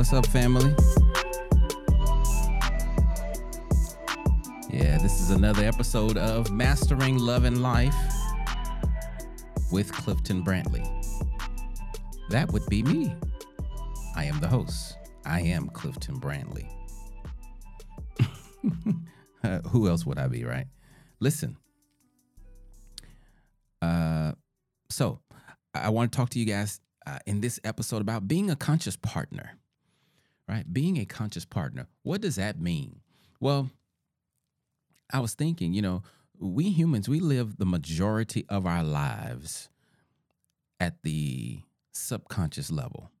What's up, family? Yeah, this is another episode of Mastering Love and Life with Clifton Brantley. That would be me. I am the host. I am Clifton Brantley. uh, who else would I be, right? Listen. Uh, so I want to talk to you guys uh, in this episode about being a conscious partner, right? Being a conscious partner. What does that mean? Well, I was thinking, you know, we humans, we live the majority of our lives at the subconscious level,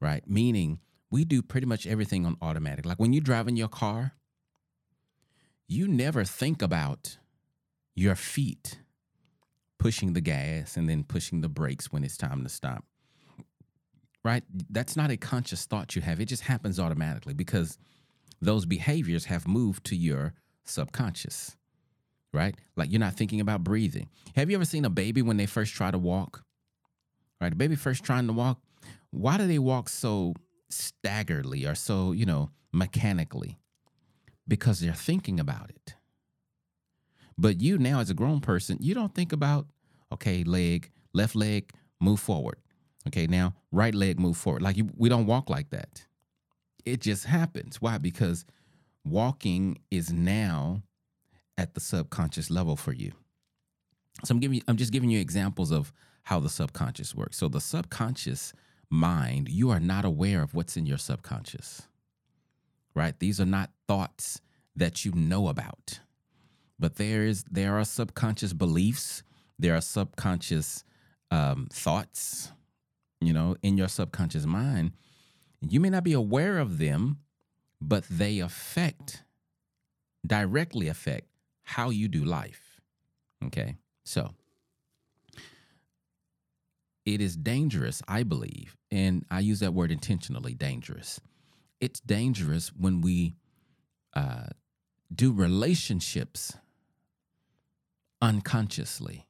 right? Meaning we do pretty much everything on automatic. Like when you're driving your car, you never think about your feet pushing the gas and then pushing the brakes when it's time to stop. Right? That's not a conscious thought you have. It just happens automatically because those behaviors have moved to your subconscious. Right? Like you're not thinking about breathing. Have you ever seen a baby when they first try to walk? Right? A baby first trying to walk, why do they walk so staggeredly or so, you know, mechanically? Because they're thinking about it. But you now, as a grown person, you don't think about, okay, leg, left leg, move forward. Okay, now right leg, move forward. Like you, we don't walk like that. It just happens. Why? Because walking is now at the subconscious level for you. So I'm giving you, I'm just giving you examples of how the subconscious works. So the subconscious mind, you are not aware of what's in your subconscious. Right? These are not thoughts that you know about but there is there are subconscious beliefs there are subconscious um, thoughts you know in your subconscious mind you may not be aware of them but they affect directly affect how you do life okay so it is dangerous i believe and i use that word intentionally dangerous it's dangerous when we uh, do relationships unconsciously.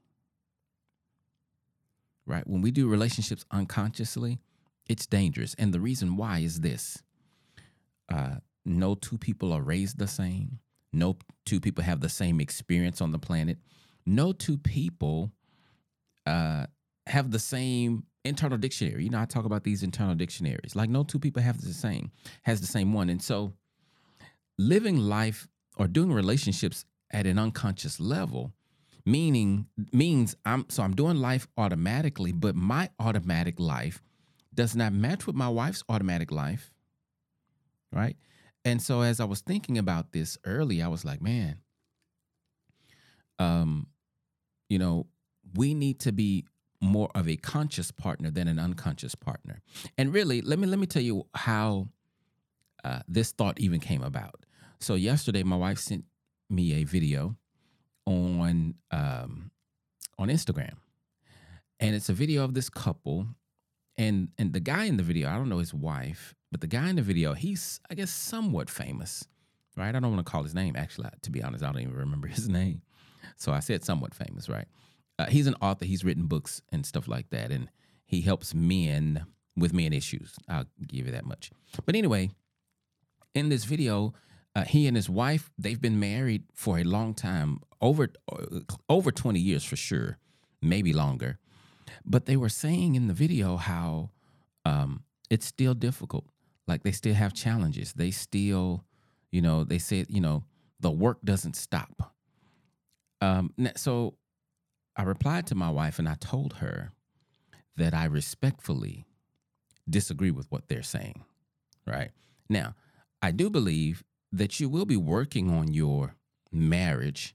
Right? When we do relationships unconsciously, it's dangerous. And the reason why is this uh, no two people are raised the same, no two people have the same experience on the planet, no two people uh, have the same internal dictionary. You know, I talk about these internal dictionaries. Like no two people have the same, has the same one. And so living life or doing relationships at an unconscious level meaning means I'm so I'm doing life automatically, but my automatic life does not match with my wife's automatic life. Right? And so as I was thinking about this early, I was like, man, um, you know, we need to be more of a conscious partner than an unconscious partner. And really, let me let me tell you how uh, this thought even came about. So yesterday, my wife sent me a video on um, on Instagram, and it's a video of this couple, and and the guy in the video, I don't know his wife, but the guy in the video, he's I guess somewhat famous, right? I don't want to call his name. Actually, to be honest, I don't even remember his name, so I said somewhat famous, right? Uh, he's an author. He's written books and stuff like that, and he helps men with men issues. I'll give you that much. But anyway, in this video, uh, he and his wife they've been married for a long time over uh, over 20 years for sure maybe longer. But they were saying in the video how um, it's still difficult. Like they still have challenges. They still you know they say you know the work doesn't stop. Um, so i replied to my wife and i told her that i respectfully disagree with what they're saying right? Now i do believe that you will be working on your marriage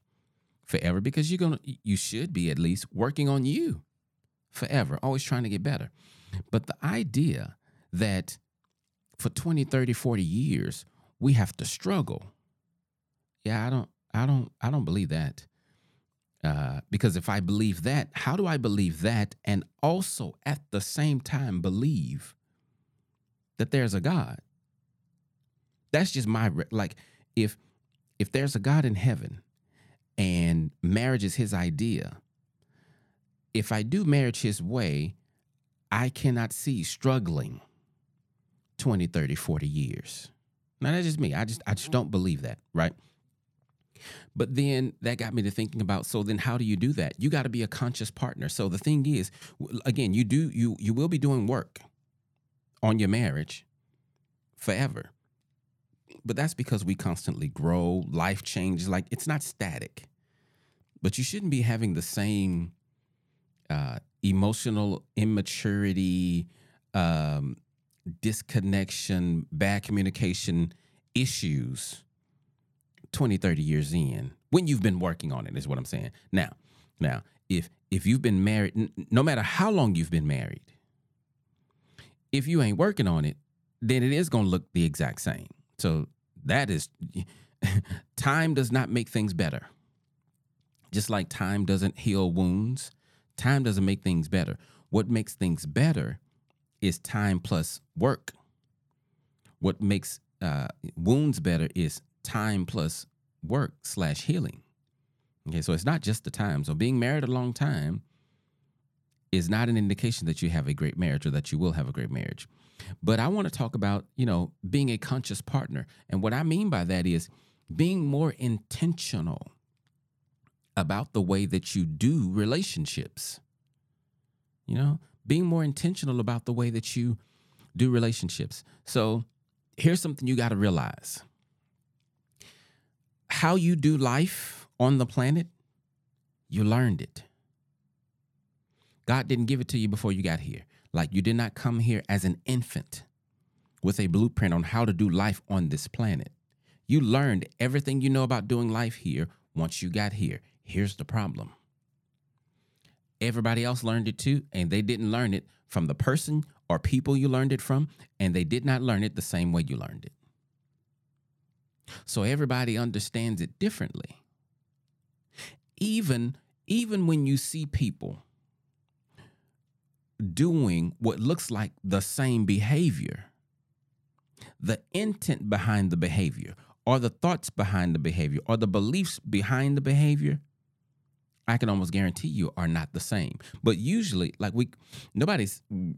forever because you're going to you should be at least working on you forever always trying to get better. But the idea that for 20 30 40 years we have to struggle. Yeah i don't i don't i don't believe that. Uh, because if i believe that how do i believe that and also at the same time believe that there's a god that's just my like if if there's a God in heaven and marriage is his idea, if I do marriage his way, I cannot see struggling 20, 30, 40 years. Now that's just me. I just I just mm-hmm. don't believe that, right? But then that got me to thinking about so then how do you do that? You got to be a conscious partner. So the thing is, again, you do you you will be doing work on your marriage forever. But that's because we constantly grow, life changes, like it's not static. But you shouldn't be having the same uh, emotional immaturity, um, disconnection, bad communication issues 20, 30 years in when you've been working on it is what I'm saying. Now, now, if if you've been married n- no matter how long you've been married, if you ain't working on it, then it is going to look the exact same. So that is time does not make things better. Just like time doesn't heal wounds, time doesn't make things better. What makes things better is time plus work. What makes uh, wounds better is time plus work slash healing. Okay, so it's not just the time. So being married a long time is not an indication that you have a great marriage or that you will have a great marriage. But I want to talk about, you know, being a conscious partner. And what I mean by that is being more intentional about the way that you do relationships. You know, being more intentional about the way that you do relationships. So here's something you got to realize how you do life on the planet, you learned it. God didn't give it to you before you got here. Like you did not come here as an infant with a blueprint on how to do life on this planet. You learned everything you know about doing life here once you got here. Here's the problem everybody else learned it too, and they didn't learn it from the person or people you learned it from, and they did not learn it the same way you learned it. So everybody understands it differently. Even even when you see people doing what looks like the same behavior, the intent behind the behavior or the thoughts behind the behavior or the beliefs behind the behavior I can almost guarantee you are not the same. But usually, like we, nobody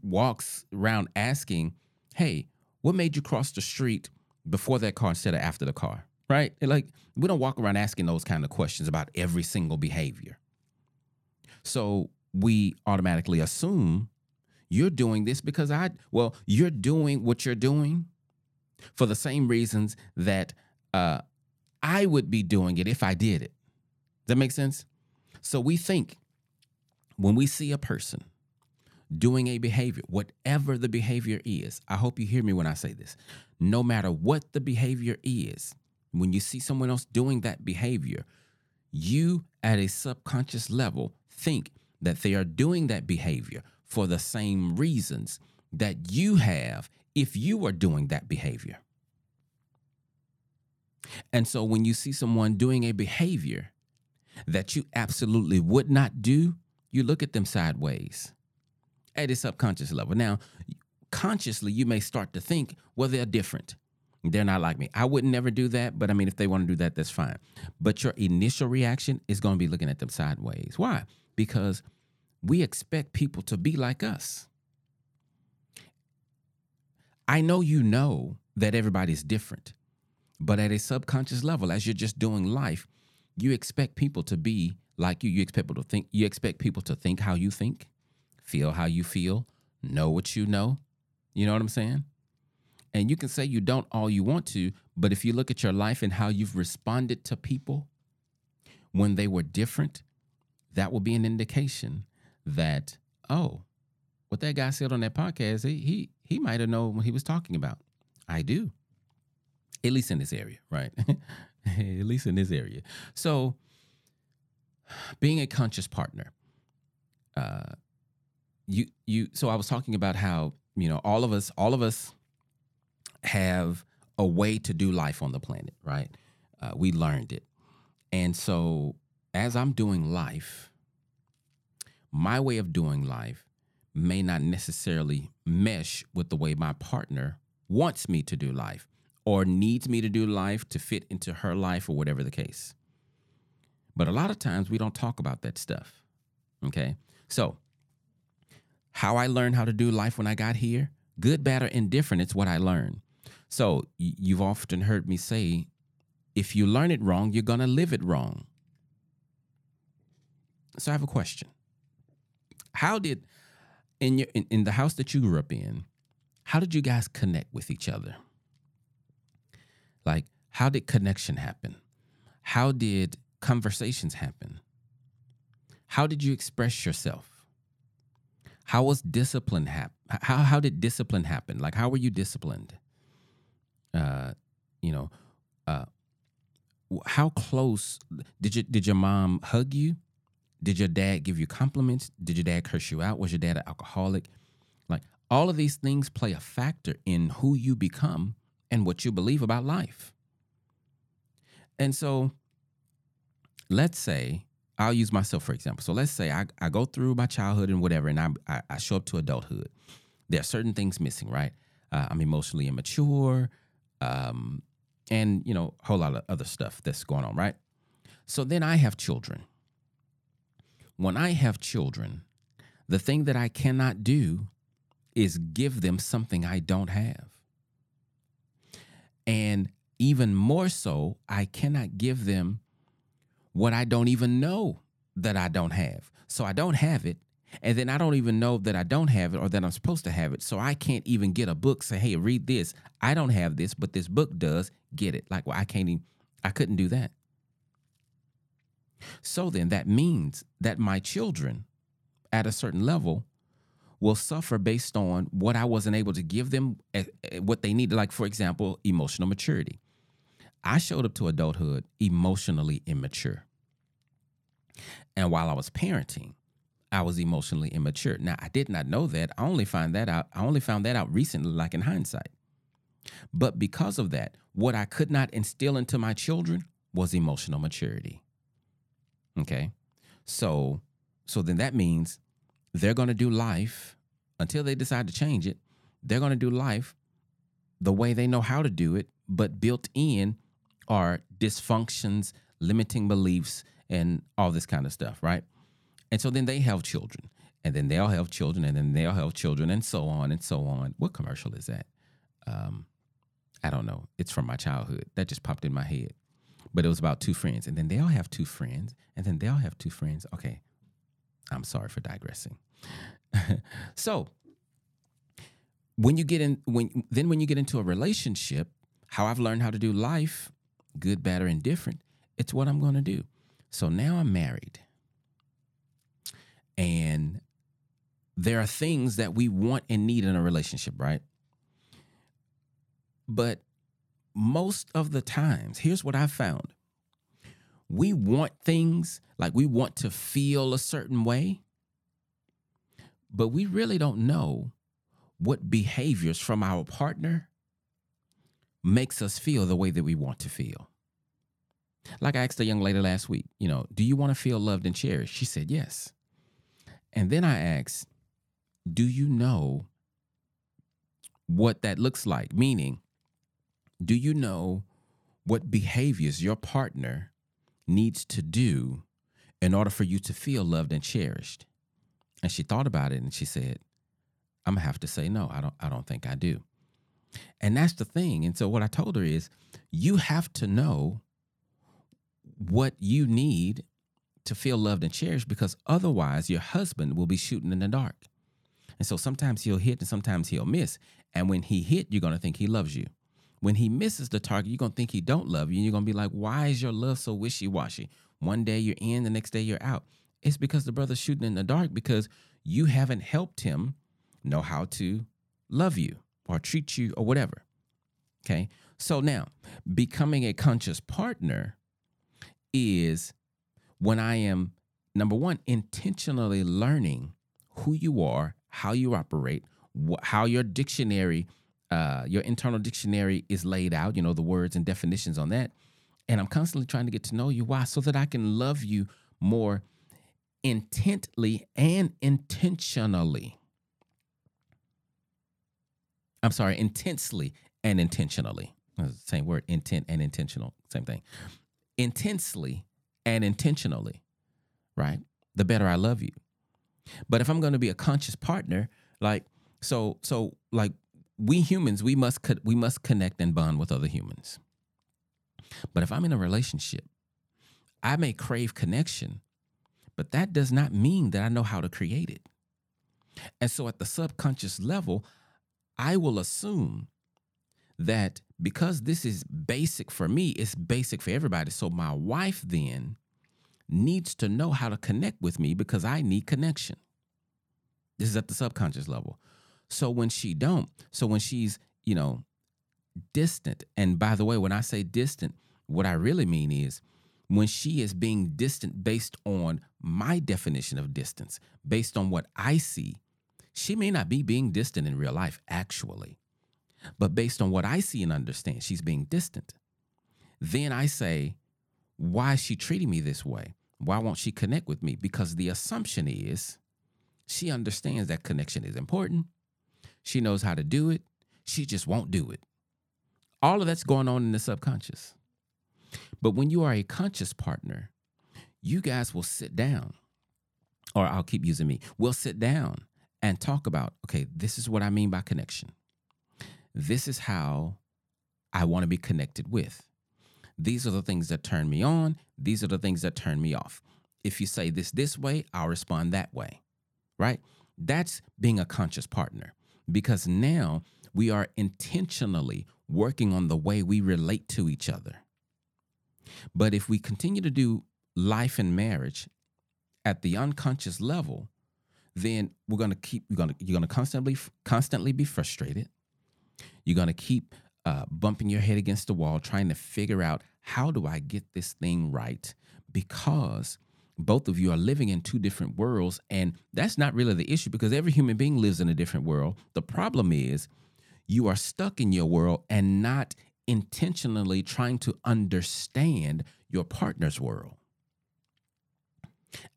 walks around asking, "Hey, what made you cross the street before that car instead of after the car?" Right? Like we don't walk around asking those kind of questions about every single behavior. So we automatically assume you're doing this because I, well, you're doing what you're doing for the same reasons that uh, I would be doing it if I did it. Does that make sense? So we think when we see a person doing a behavior, whatever the behavior is, I hope you hear me when I say this. No matter what the behavior is, when you see someone else doing that behavior, you at a subconscious level think that they are doing that behavior for the same reasons that you have if you are doing that behavior. And so when you see someone doing a behavior that you absolutely would not do, you look at them sideways at a subconscious level. Now, consciously, you may start to think, well, they're different. They're not like me. I would never do that, but I mean, if they want to do that, that's fine. But your initial reaction is going to be looking at them sideways. Why? Because we expect people to be like us. I know you know that everybody's different, but at a subconscious level, as you're just doing life, you expect people to be like you. You expect people to think. You expect people to think how you think, feel how you feel, know what you know. You know what I'm saying? And you can say you don't all you want to, but if you look at your life and how you've responded to people when they were different, that will be an indication that oh, what that guy said on that podcast, he he he might have known what he was talking about. I do. At least in this area, right? at least in this area. So, being a conscious partner, uh, you you. So I was talking about how you know all of us, all of us, have a way to do life on the planet, right? Uh, we learned it, and so as I'm doing life, my way of doing life may not necessarily mesh with the way my partner wants me to do life or needs me to do life to fit into her life or whatever the case. But a lot of times we don't talk about that stuff. Okay. So, how I learned how to do life when I got here Good, bad, or indifferent, it's what I learned. So you've often heard me say, if you learn it wrong, you're going to live it wrong. So I have a question. How did in your in, in the house that you grew up in, how did you guys connect with each other? Like how did connection happen? How did conversations happen? How did you express yourself? How was discipline happen? How how did discipline happen? Like how were you disciplined? Uh, you know, uh, how close did you did your mom hug you? Did your dad give you compliments? Did your dad curse you out? Was your dad an alcoholic? Like all of these things play a factor in who you become and what you believe about life. And so let's say I'll use myself for example. So let's say I, I go through my childhood and whatever, and I, I, I show up to adulthood. There are certain things missing, right? Uh, I'm emotionally immature, um, and you know, a whole lot of other stuff that's going on, right? So then I have children. When I have children, the thing that I cannot do is give them something I don't have. And even more so, I cannot give them what I don't even know that I don't have. So I don't have it. And then I don't even know that I don't have it or that I'm supposed to have it. So I can't even get a book, say, hey, read this. I don't have this, but this book does. Get it. Like, well, I can't even, I couldn't do that. So then that means that my children at a certain level will suffer based on what I wasn't able to give them, eh, eh, what they needed. Like, for example, emotional maturity. I showed up to adulthood emotionally immature. And while I was parenting, I was emotionally immature. Now, I did not know that. I only find that out. I only found that out recently, like in hindsight. But because of that, what I could not instill into my children was emotional maturity. Okay. So, so then that means they're going to do life until they decide to change it. They're going to do life the way they know how to do it, but built in are dysfunctions, limiting beliefs, and all this kind of stuff, right? And so then they have children, and then they'll have children, and then they'll have children, and so on and so on. What commercial is that? Um, I don't know. It's from my childhood. That just popped in my head. But it was about two friends, and then they all have two friends, and then they all have two friends. Okay, I'm sorry for digressing. so when you get in, when then when you get into a relationship, how I've learned how to do life good, bad, or indifferent, it's what I'm going to do. So now I'm married. And there are things that we want and need in a relationship, right? But most of the times, here's what I've found we want things like we want to feel a certain way, but we really don't know what behaviors from our partner makes us feel the way that we want to feel. Like I asked a young lady last week, you know, do you want to feel loved and cherished? She said yes. And then I asked, do you know what that looks like? Meaning, do you know what behaviors your partner needs to do in order for you to feel loved and cherished? And she thought about it and she said, I'm gonna have to say no. I don't I don't think I do. And that's the thing. And so what I told her is you have to know what you need to feel loved and cherished because otherwise your husband will be shooting in the dark. And so sometimes he'll hit and sometimes he'll miss. And when he hit, you're to think he loves you. When he misses the target, you're to think he don't love you and you're to be like, "Why is your love so wishy-washy? One day you're in, the next day you're out." It's because the brother's shooting in the dark because you haven't helped him know how to love you or treat you or whatever. Okay. So now, becoming a conscious partner is when I am, number one, intentionally learning who you are, how you operate, wh- how your dictionary, uh, your internal dictionary is laid out, you know, the words and definitions on that. And I'm constantly trying to get to know you. Why? So that I can love you more intently and intentionally. I'm sorry, intensely and intentionally. Same word, intent and intentional, same thing. Intensely and intentionally, right? The better I love you. But if I'm going to be a conscious partner, like so so like we humans we must co- we must connect and bond with other humans. But if I'm in a relationship, I may crave connection, but that does not mean that I know how to create it. And so at the subconscious level, I will assume that because this is basic for me, it's basic for everybody. So my wife then needs to know how to connect with me because I need connection. This is at the subconscious level. So when she don't, so when she's, you know, distant, and by the way, when I say distant, what I really mean is when she is being distant based on my definition of distance, based on what I see, she may not be being distant in real life, actually. But based on what I see and understand, she's being distant. Then I say, why is she treating me this way? Why won't she connect with me? Because the assumption is she understands that connection is important. She knows how to do it. She just won't do it. All of that's going on in the subconscious. But when you are a conscious partner, you guys will sit down, or I'll keep using me, we'll sit down and talk about okay, this is what I mean by connection. This is how I want to be connected with. These are the things that turn me on. These are the things that turn me off. If you say this this way, I'll respond that way, right? That's being a conscious partner because now we are intentionally working on the way we relate to each other. But if we continue to do life and marriage at the unconscious level, then we're going to keep you're going to you're going to constantly constantly be frustrated. You're going to keep uh, bumping your head against the wall, trying to figure out how do I get this thing right because both of you are living in two different worlds and that's not really the issue because every human being lives in a different world. The problem is you are stuck in your world and not intentionally trying to understand your partner's world.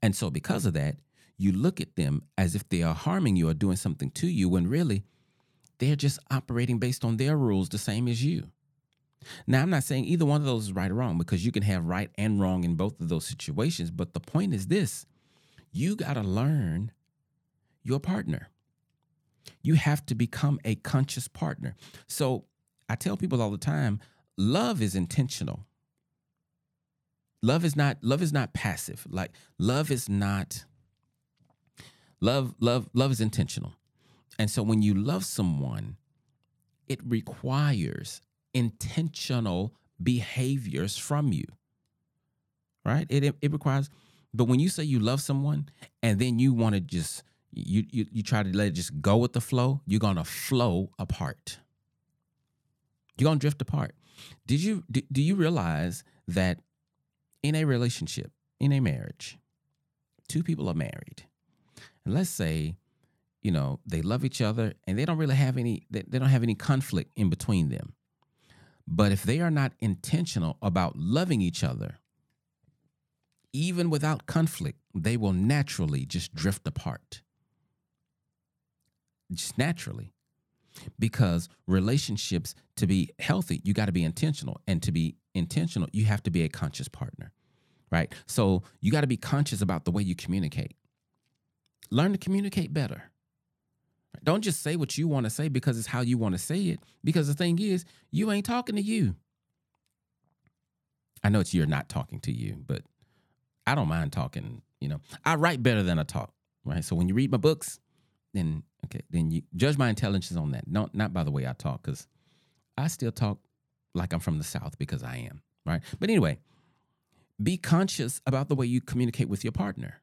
And so, because of that, you look at them as if they are harming you or doing something to you when really they're just operating based on their rules the same as you. Now, I'm not saying either one of those is right or wrong because you can have right and wrong in both of those situations. But the point is this you got to learn your partner. You have to become a conscious partner. So I tell people all the time love is intentional. Love is not love is not passive. Like love is not love love love is intentional. And so when you love someone, it requires intentional behaviors from you. Right? It, it, requires, but when you say you love someone and then you want to just, you, you, you try to let it just go with the flow, you're going to flow apart. You're going to drift apart. Did you, do, do you realize that in a relationship, in a marriage, two people are married, and let's say you know they love each other and they don't really have any they, they don't have any conflict in between them but if they are not intentional about loving each other even without conflict they will naturally just drift apart. Just naturally. Because relationships to be healthy you got to be intentional. And to be intentional you have to be a conscious partner right? So you got to be conscious about the way you communicate. Learn to communicate better don't just say what you want to say because it's how you want to say it. Because the thing is, you ain't talking to you. I know it's you're not talking to you, but I don't mind talking. You know, I write better than I talk, right? So when you read my books, then okay, then you judge my intelligence on that. Not not by the way I talk, because I still talk like I'm from the South because I am, right? But anyway, be conscious about the way you communicate with your partner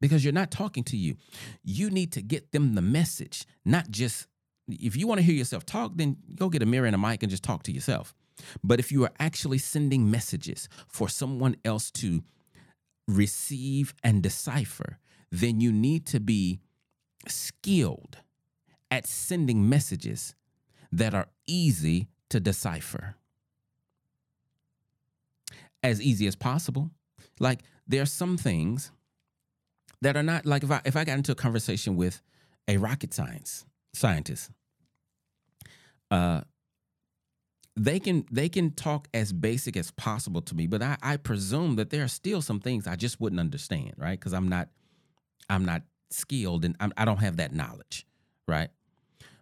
because you're not talking to you. You need to get them the message, not just if you want to hear yourself talk, then go get a mirror and a mic and just talk to yourself. But if you are actually sending messages for someone else to receive and decipher, then you need to be skilled at sending messages that are easy to decipher. As easy as possible. Like there are some things that are not like if I if I got into a conversation with a rocket science scientist, uh, they can they can talk as basic as possible to me, but I, I presume that there are still some things I just wouldn't understand, right? Because I'm not I'm not skilled and I'm, I do not have that knowledge, right?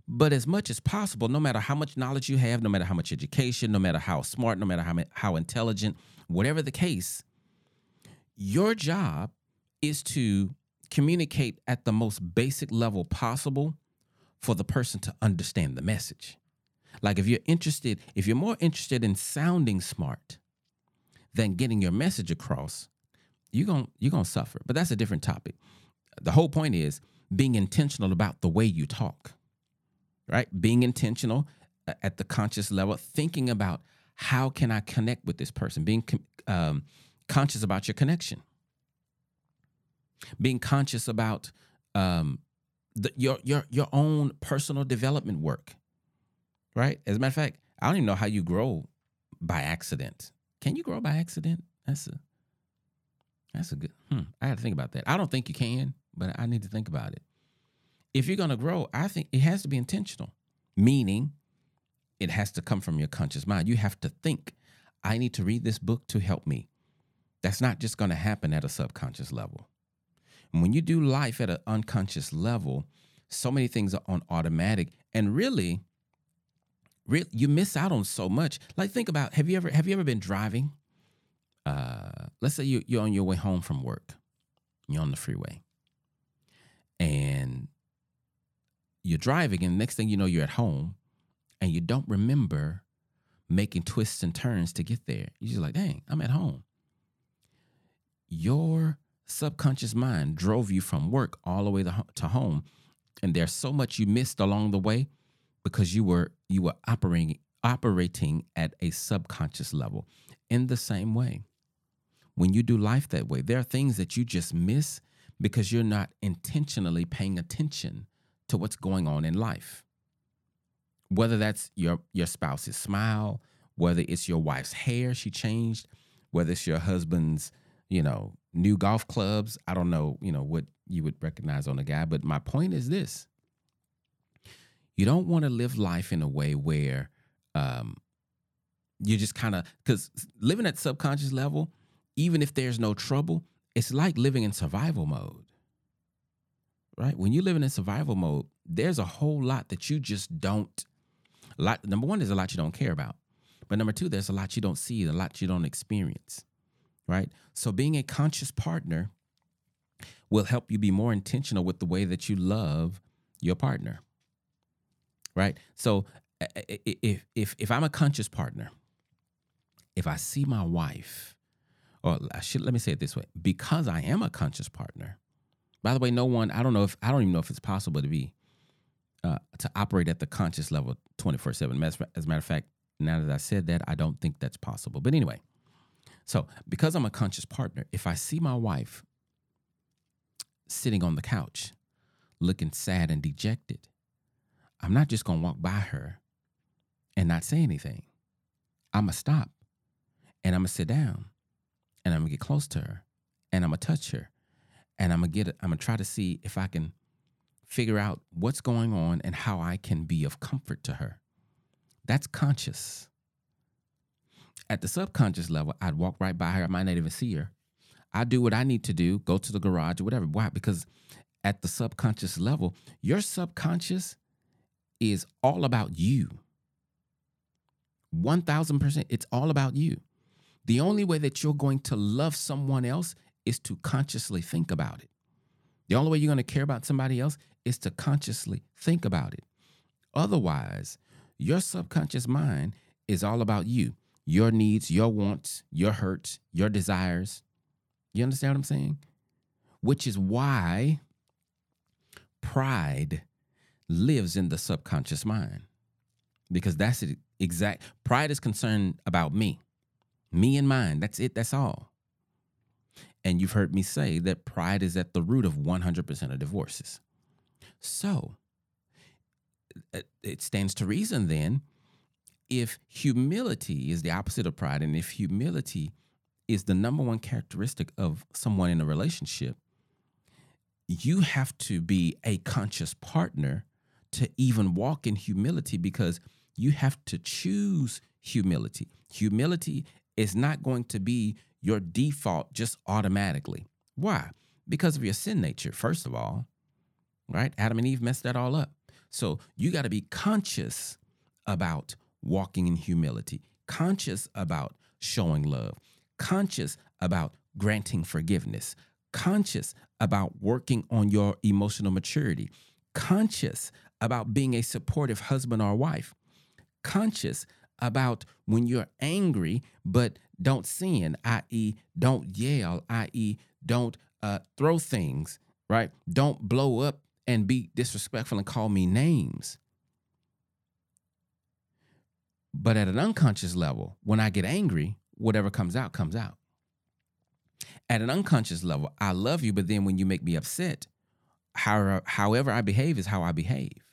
But as much as possible, no matter how much knowledge you have, no matter how much education, no matter how smart, no matter how, how intelligent, whatever the case, your job is to communicate at the most basic level possible for the person to understand the message. Like if you're interested, if you're more interested in sounding smart than getting your message across, you're going you're going to suffer. But that's a different topic. The whole point is being intentional about the way you talk. Right? Being intentional uh, at the conscious level, thinking about how can I connect with this person, being um, conscious about your connection, being conscious about um, the, your your your own personal development work right? As a matter of fact, I don't even know how you grow by accident. Can you grow by accident? That's a that's a good. Hmm, I had to think about that. I don't think you can, but I need to think about it. If you're to grow, I think it has to be intentional, meaning it has to come from your conscious mind. You have to think, I need to read this book to help me. That's not just going to happen at a subconscious level. And when you do life at an unconscious level, so many things are on automatic. And really, Really, you miss out on so much. Like think about have you ever have you ever been driving? Uh, let's say you you're on your way home from work. You're on the freeway. And you're driving, and next thing you know, you're at home and you don't remember making twists and turns to get there. You're just like, dang, I'm at home. Your subconscious mind drove you from work all the way to, home. And there's so much you missed along the way because you were you were operating operating at a subconscious level. In the same way, when you do life that way, there are things that you just miss because you're not intentionally paying attention to what's going on in life. Whether that's your your spouse's smile, whether it's your wife's hair she changed, whether it's your husband's, you know, new golf clubs, I don't know, you know, what you would recognize on a guy, but my point is this. You don't want to live life in a way where um, you just kind of because living at subconscious level, even if there's no trouble, it's like living in survival mode. Right? When you're living in survival mode, there's a whole lot that you just don't. Lot number one, there's a lot you don't care about, but number two, there's a lot you don't see, a lot you don't experience. Right? So being a conscious partner will help you be more intentional with the way that you love your partner right? So if if if I'm a conscious partner, if I see my wife, or I should let me say it this way, because I am a conscious partner. By the way, no one I don't know if I don't even know if it's possible to be uh, to operate at the conscious level 24 7. As, as a matter of fact, now that I said that, I don't think that's possible. But anyway, so because I'm a conscious partner, if I see my wife sitting on the couch looking sad and dejected, I'm not just going to walk by her and not say anything. I'm going to stop and I'm going to sit down and I'm going to get close to her and I'm going to touch her and I'm going to get I'm going to try to see if I can figure out what's going on and how I can be of comfort to her. That's conscious. At the subconscious level, I'd walk right by her. I might not even see her. I do what I need to do, go to the garage or whatever. Why? Because at the subconscious level, your subconscious is all about you. 1000%, it's all about you. The only way that you're going to love someone else is to consciously think about it. The only way you're going to care about somebody else is to consciously think about it. Otherwise, your subconscious mind is all about you, your needs, your wants, your hurts, your desires. You understand what I'm saying? Which is why pride lives in the subconscious mind because that's it exact pride is concerned about me me and mine that's it that's all and you've heard me say that pride is at the root of 100% of divorces so it stands to reason then if humility is the opposite of pride and if humility is the number one characteristic of someone in a relationship you have to be a conscious partner to even walk in humility because you have to choose humility. Humility is not going to be your default just automatically. Why? Because of your sin nature, first of all, right? Adam and Eve messed that all up. So you got to be conscious about walking in humility, conscious about showing love, conscious about granting forgiveness, conscious about working on your emotional maturity, conscious about being a supportive husband or wife, conscious about when you're angry but don't sin, i.e., don't yell, i.e., don't uh, throw things, right? Don't blow up and be disrespectful and call me names. But at an unconscious level, when I get angry, whatever comes out, comes out. At an unconscious level, I love you, but then when you make me upset, however, however I behave is how I behave.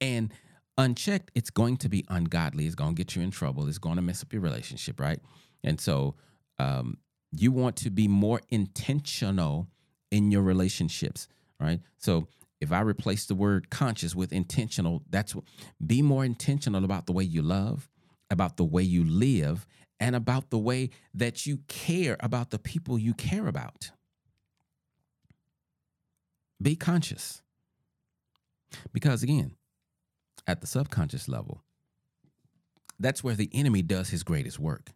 And unchecked, it's going to be ungodly. It's going to get you in trouble. It's going to mess up your relationship, right? And so um, you want to be more intentional in your relationships, right? So if I replace the word conscious with intentional, that's what, be more intentional about the way you love, about the way you live, and about the way that you care about the people you care about. Be conscious. Because again, at the subconscious level, that's where the enemy does his greatest work.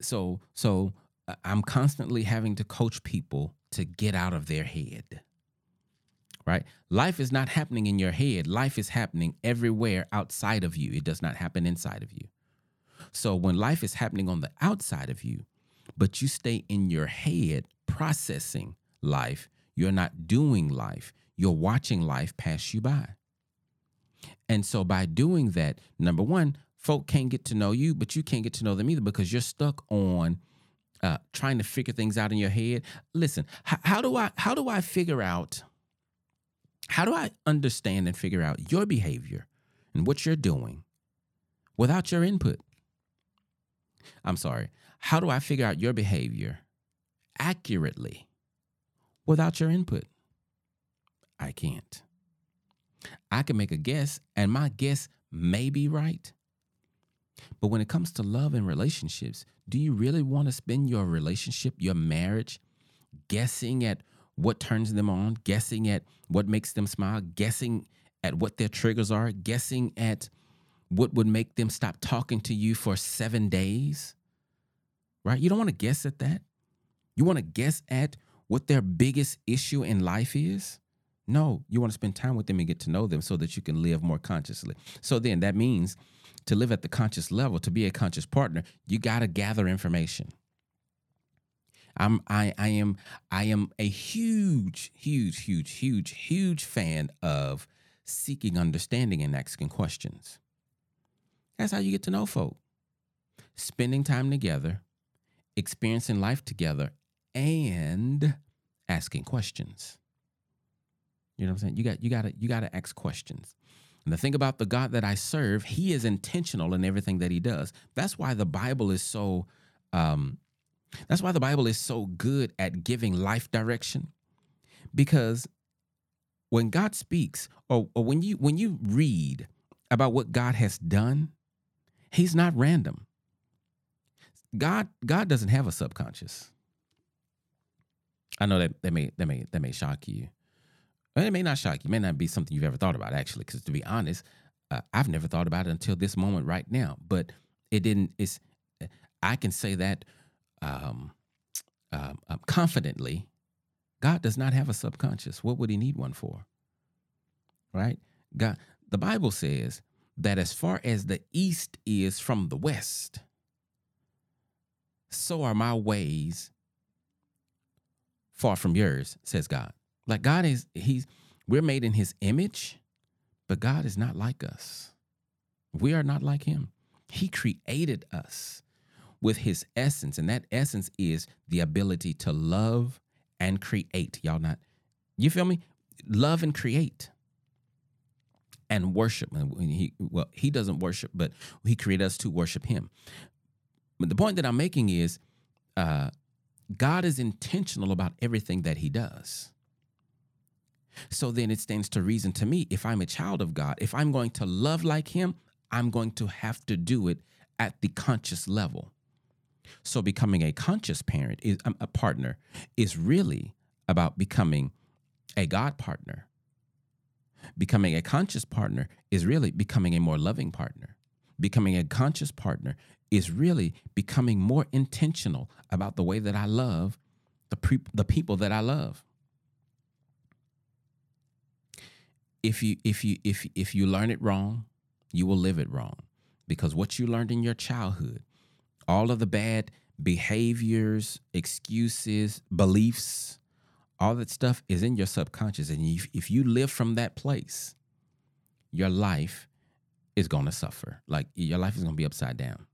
So, so uh, I'm constantly having to coach people to get out of their head. Right? Life is not happening in your head. Life is happening everywhere outside of you. It does not happen inside of you. So when life is happening on the outside of you, but you stay in your head processing life, you're not doing life. You're watching life pass you by. And so by doing that, number one, folk can't get to know you, but you can't get to know them either because you're stuck on uh, trying to figure things out in your head. Listen, h- how do I how do I figure out how do I understand and figure out your behavior and what you're doing without your input? I'm sorry. How do I figure out your behavior accurately without your input? I can't. I can make a guess, and my guess may be right. But when it comes to love and relationships, do you really want to spend your relationship, your marriage, guessing at what turns them on, guessing at what makes them smile, guessing at what their triggers are, guessing at what would make them stop talking to you for seven days? Right? You don't want to guess at that. You want to guess at what their biggest issue in life is? No, you want to spend time with them and get to know them so that you can live more consciously. So then that means to live at the conscious level, to be a conscious partner, you got to gather information. I'm I I am I am a huge huge huge huge huge fan of seeking understanding and asking questions. That's how you get to know folk. Spending time together, experiencing life together and asking questions. You know what I'm saying? You got you got to you got to ask questions. And the thing about the God that I serve, He is intentional in everything that He does. That's why the Bible is so. Um, that's why the Bible is so good at giving life direction, because when God speaks, or, or when you when you read about what God has done, He's not random. God God doesn't have a subconscious. I know that that may that may that may shock you. And it may not shock you. It may not be something you've ever thought about, actually, because to be honest, uh, I've never thought about it until this moment right now. But it didn't, it's, I can say that um, um, um, confidently. God does not have a subconscious. What would he need one for? Right? God, the Bible says that as far as the east is from the west, so are my ways far from yours, says God. Like God is, He's, we're made in His image, but God is not like us. We are not like Him. He created us with His essence, and that essence is the ability to love and create. Y'all not, you feel me? Love and create and worship. And he, well, He doesn't worship, but He created us to worship Him. But the point that I'm making is, uh, God is intentional about everything that He does. So then it stands to reason to me if I'm a child of God, if I'm going to love like Him, I'm going to have to do it at the conscious level. So becoming a conscious parent is um, a partner is really about becoming a God partner Becoming a conscious partner is really becoming a more loving partner. Becoming a conscious partner is really becoming more intentional about the way that I love the, pre- the people that I love. If you if you if if you learn it wrong, you will live it wrong because what you learned in your childhood, all of the bad behaviors, excuses, beliefs, all that stuff is in your subconscious. And if, if you live from that place, your life is going to suffer. Like your life is going to be upside down.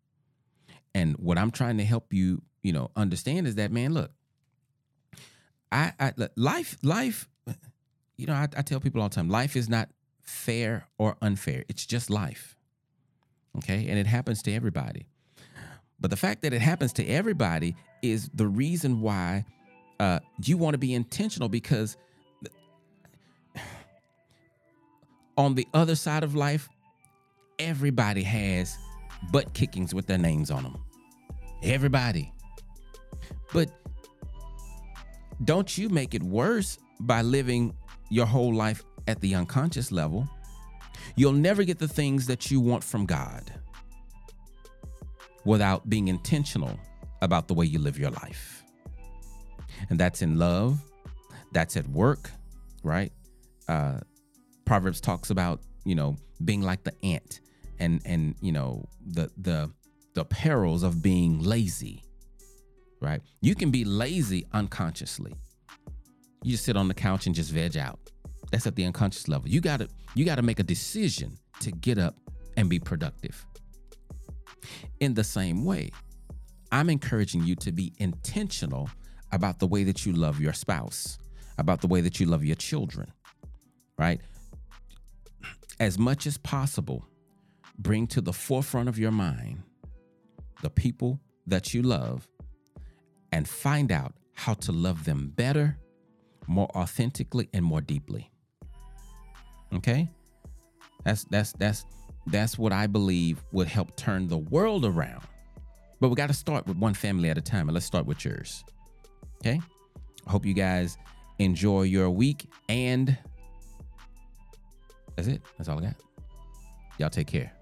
And what I'm trying to help you, you know, understand is that, man, look, I, I life, life, you know, I, I tell people all the time, life is not fair or unfair. It's just life. Okay. And it happens to everybody. But the fact that it happens to everybody is the reason why uh, you want to be intentional because on the other side of life, everybody has butt kickings with their names on them. Everybody. But don't you make it worse by living your whole life at the unconscious level. You'll never get the things that you want from God without being intentional about the way you live your life. And that's in love, that's at work, right? Uh, Proverbs talks about, you know, being like the ant and and you know, the the the perils of being lazy. Right? You can be lazy unconsciously. You just sit on the couch and just veg out. That's at the unconscious level. You got to you got to make a decision to get up and be productive. In the same way, I'm encouraging you to be intentional about the way that you love your spouse, about the way that you love your children, right? As much as possible, bring to the forefront of your mind the people that you love and find out how to love them better, more authentically, and more deeply. Okay? That's that's that's that's what I believe would help turn the world around. But we got to start with one family at a time. And let's start with yours. Okay? I hope you guys enjoy your week and that's it. That's all I got. Y'all take care.